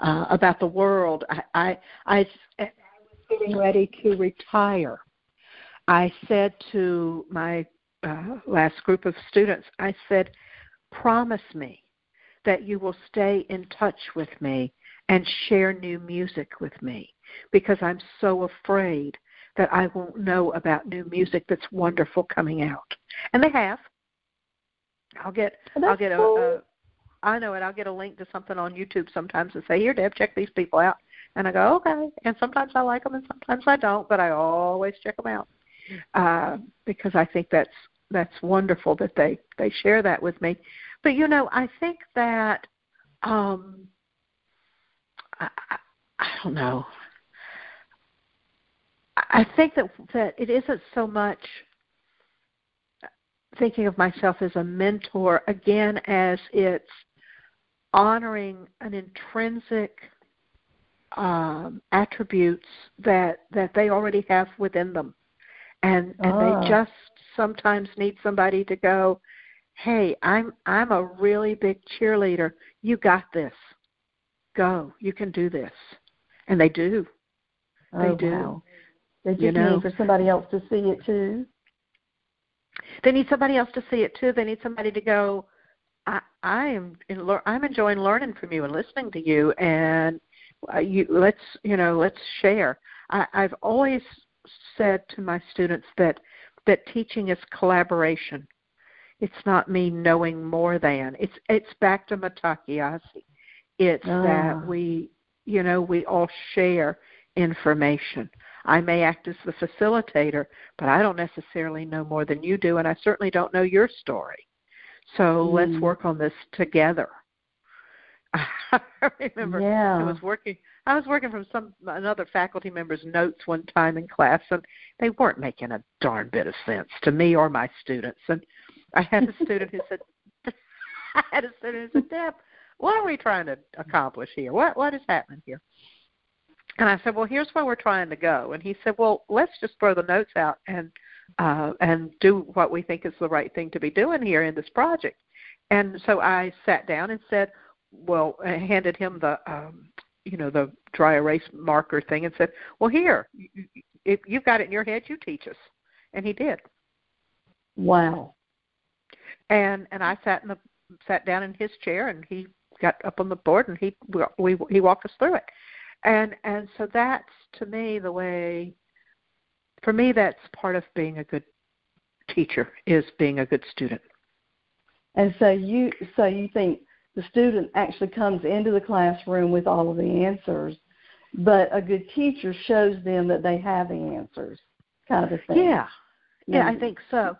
uh, about the world. I I, I, I was getting ready to retire. I said to my uh, last group of students, I said, "Promise me that you will stay in touch with me and share new music with me because I'm so afraid that I won't know about new music that's wonderful coming out. And they have. I'll get well, I'll get a, cool. a I know it. I'll get a link to something on YouTube sometimes and say, "Here, Deb, check these people out." And I go, "Okay." And sometimes I like them, and sometimes I don't, but I always check them out uh, because I think that's that's wonderful that they they share that with me. But you know, I think that um, I, I, don't know. I think that that it isn't so much thinking of myself as a mentor again as it's honoring an intrinsic um, attributes that that they already have within them, and and ah. they just sometimes need somebody to go, hey, I'm I'm a really big cheerleader. You got this go, you can do this. And they do. They oh, do. Wow. They just you know? need for somebody else to see it too. They need somebody else to see it too. They need somebody to go. I, I am in, I'm enjoying learning from you and listening to you, and uh, you let's you know let's share. I, I've always said to my students that that teaching is collaboration. It's not me knowing more than. It's it's back to Mitakuye it's ah. that we, you know, we all share information. I may act as the facilitator, but I don't necessarily know more than you do, and I certainly don't know your story. So mm. let's work on this together. (laughs) I remember yeah. I was working I was working from some another faculty member's notes one time in class and they weren't making a darn bit of sense to me or my students. And I had a student who said (laughs) I had a student who said, Deb, what are we trying to accomplish here? What what is happening here? And I said, well, here's where we're trying to go. And he said, well, let's just throw the notes out and uh, and do what we think is the right thing to be doing here in this project. And so I sat down and said, well, I handed him the um, you know the dry erase marker thing and said, well, here, if you've got it in your head, you teach us. And he did. Wow. And and I sat in the sat down in his chair and he got up on the board and he we he walked us through it and and so that's to me the way for me that's part of being a good teacher is being a good student and so you so you think the student actually comes into the classroom with all of the answers but a good teacher shows them that they have the answers kind of a thing yeah yeah, i think so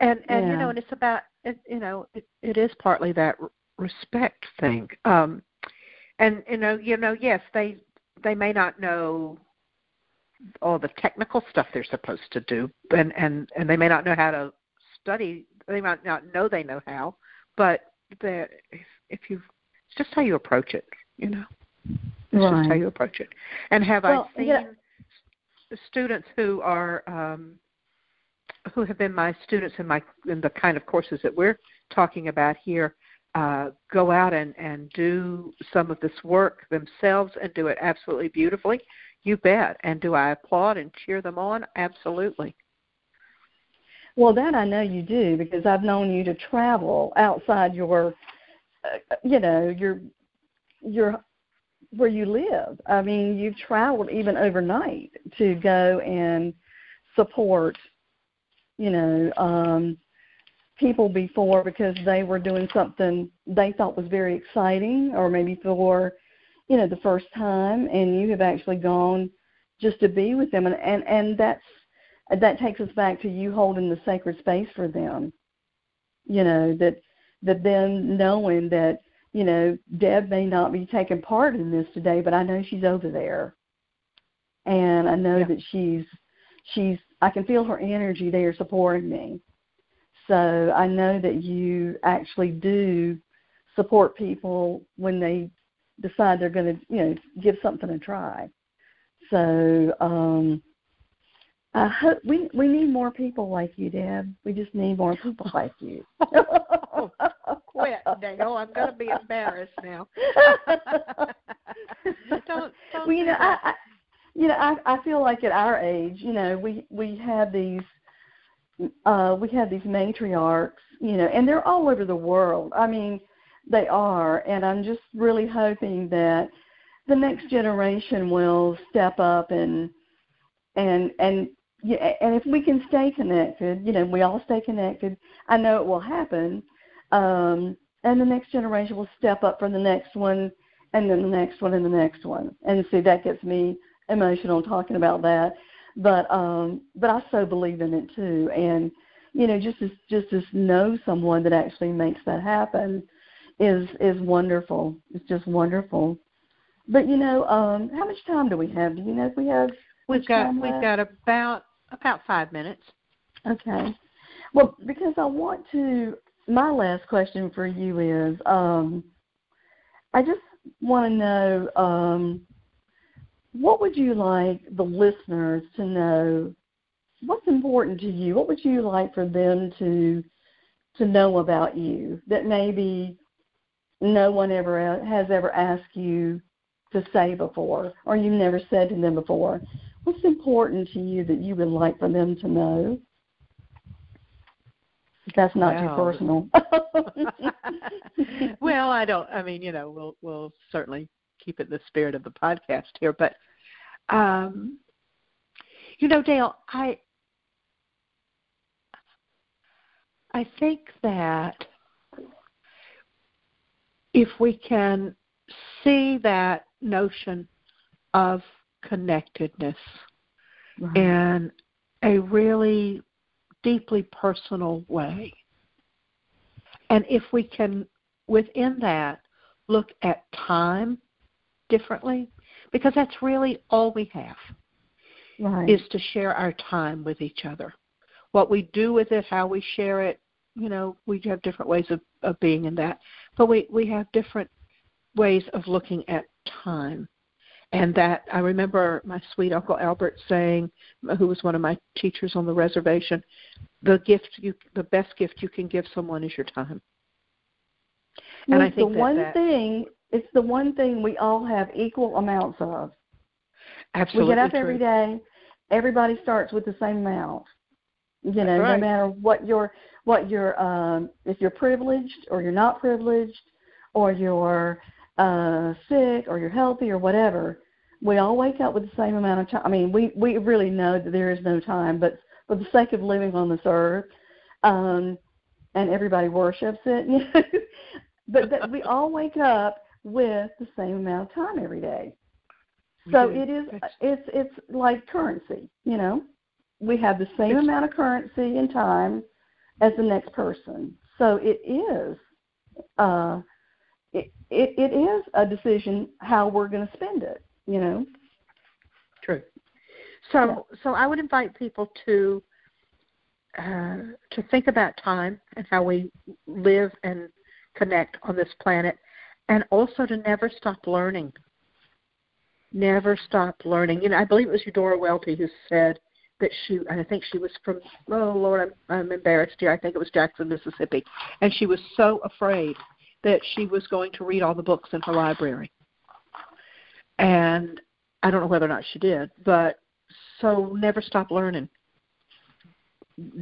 and and yeah. you know and it's about it, you know it, it is partly that respect thing. Um, and you know, you know, yes, they they may not know all the technical stuff they're supposed to do, and and and they may not know how to study. They might not know they know how, but that if, you, it's just how you approach it. You know, it's right. just how you approach it. And have well, I seen yeah. students who are um, who have been my students in my in the kind of courses that we're talking about here uh, go out and, and do some of this work themselves and do it absolutely beautifully? You bet. And do I applaud and cheer them on? Absolutely. Well, that I know you do because I've known you to travel outside your, you know, your, your, where you live. I mean, you've traveled even overnight to go and support, you know, um, people before because they were doing something they thought was very exciting or maybe for you know the first time and you have actually gone just to be with them and and, and that's that takes us back to you holding the sacred space for them you know that that then knowing that you know deb may not be taking part in this today but i know she's over there and i know yeah. that she's she's i can feel her energy there supporting me So I know that you actually do support people when they decide they're going to, you know, give something a try. So um, I hope we we need more people like you, Deb. We just need more people like you. (laughs) (laughs) oh, quit, Dale. I'm going to be (laughs) embarrassed now. (laughs) don't, don't well, you know, I, I, you know, I I feel like at our age, you know, we we have these uh we have these matriarchs, you know, and they're all over the world. I mean, they are, and I'm just really hoping that the next generation will step up and and and yeah, and if we can stay connected, you know, we all stay connected. I know it will happen, um, and the next generation will step up for the next one, and then the next one, and the next one. And see, that gets me emotional talking about that. But um, but I so believe in it too, and you know, just to, just to know someone that actually makes that happen is is wonderful. It's just wonderful. But you know, um, how much time do we have? Do you know if we have? We've got we've got about about five minutes. Okay. Well, because I want to. My last question for you is, um, I just want to know, um, what would you like the listeners to know? What's important to you? What would you like for them to to know about you that maybe no one ever has ever asked you to say before, or you've never said to them before? What's important to you that you would like for them to know? That's not too personal. (laughs) (laughs) well, I don't. I mean, you know, we'll we'll certainly keep it the spirit of the podcast here, but um, you know, Dale, I I think that if we can see that notion of connectedness right. in a really deeply personal way. And if we can, within that, look at time differently, because that's really all we have, right. is to share our time with each other. What we do with it, how we share it, you know, we have different ways of, of being in that. But we, we have different ways of looking at time and that I remember my sweet Uncle Albert saying, who was one of my teachers on the reservation, the gift you, the best gift you can give someone is your time. And well, I think the that one that, thing, it's the one thing we all have equal amounts of. Absolutely, we get up true. every day. Everybody starts with the same amount. You know, right. no matter what your what your um, if you're privileged or you're not privileged, or you're uh, sick or you're healthy or whatever, we all wake up with the same amount of time. I mean, we we really know that there is no time, but for the sake of living on this earth, um, and everybody worships it, (laughs) you know, but that we all wake up with the same amount of time every day. So it is it's it's like currency, you know. We have the same amount of currency and time as the next person. So it is uh it, it, it is a decision how we're going to spend it, you know. True. So yeah. so I would invite people to uh, to think about time and how we live and connect on this planet, and also to never stop learning. Never stop learning. You know, I believe it was Eudora Welty who said that she, and I think she was from, oh Lord, I'm, I'm embarrassed here. I think it was Jackson, Mississippi, and she was so afraid that she was going to read all the books in her library. And I don't know whether or not she did, but so never stop learning.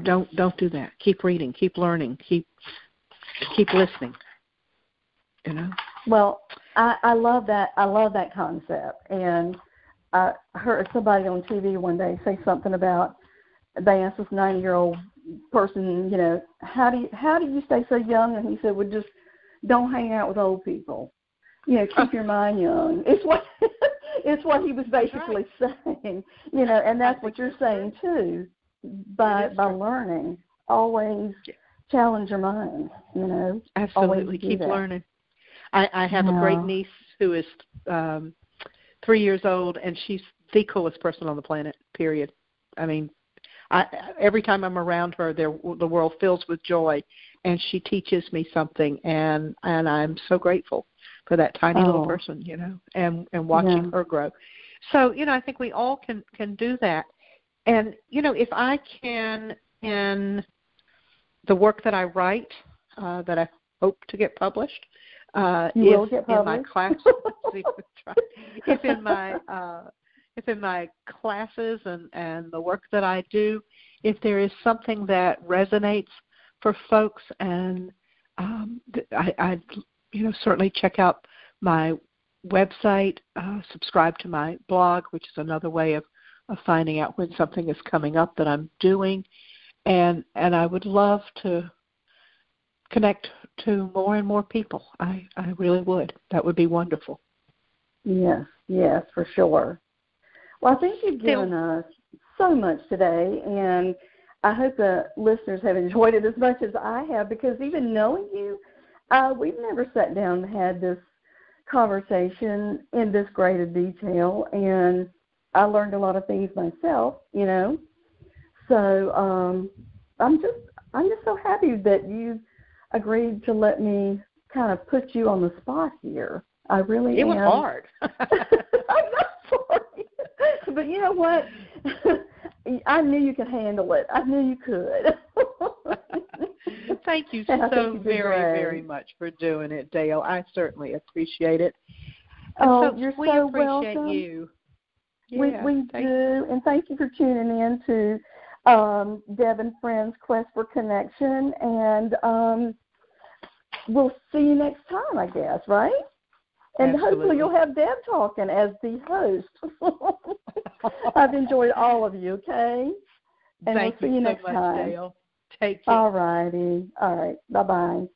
Don't don't do that. Keep reading, keep learning, keep keep listening. You know. Well, I, I love that. I love that concept, and I heard somebody on TV one day say something about they asked this ninety year old person, you know, how do you how do you stay so young? And he said, well, just don't hang out with old people. You know, keep your (laughs) mind young. It's what (laughs) it's what he was basically right. (laughs) saying. You know, and that's what you're saying too. By by true. learning, always challenge your mind. You know, absolutely keep that. learning. I, I have yeah. a great niece who is um three years old, and she's the coolest person on the planet. Period. I mean, I, every time I'm around her, there the world fills with joy, and she teaches me something, and and I'm so grateful for that tiny oh. little person, you know, and and watching yeah. her grow. So you know, I think we all can can do that, and you know, if I can in the work that I write, uh, that I hope to get published, uh, if in my class, (laughs) if in my uh, if in my classes and and the work that I do, if there is something that resonates for folks, and um, I, I you know certainly check out my website, uh, subscribe to my blog, which is another way of of finding out when something is coming up that I'm doing, and and I would love to connect to more and more people. I, I really would. That would be wonderful. Yes, yes, for sure. Well, I think you've given us so much today, and I hope the listeners have enjoyed it as much as I have because even knowing you, uh, we've never sat down and had this conversation in this great a detail, and I learned a lot of things myself, you know. So um, I'm just I'm just so happy that you agreed to let me kind of put you on the spot here. I really it am. was hard. I'm not sorry, (laughs) but you know what? (laughs) I knew you could handle it. I knew you could. (laughs) Thank you so very, very much for doing it, Dale. I certainly appreciate it. oh, so you're we so appreciate welcome. you. Yeah, we we do, you. and thank you for tuning in to um, Deb and Friends Quest for Connection, and um, we'll see you next time, I guess, right? And Absolutely. hopefully you'll have Deb talking as the host. (laughs) I've enjoyed all of you, okay? And Thank we'll see you, you so next much, time. Dale. Take care. All righty. All right. Bye bye.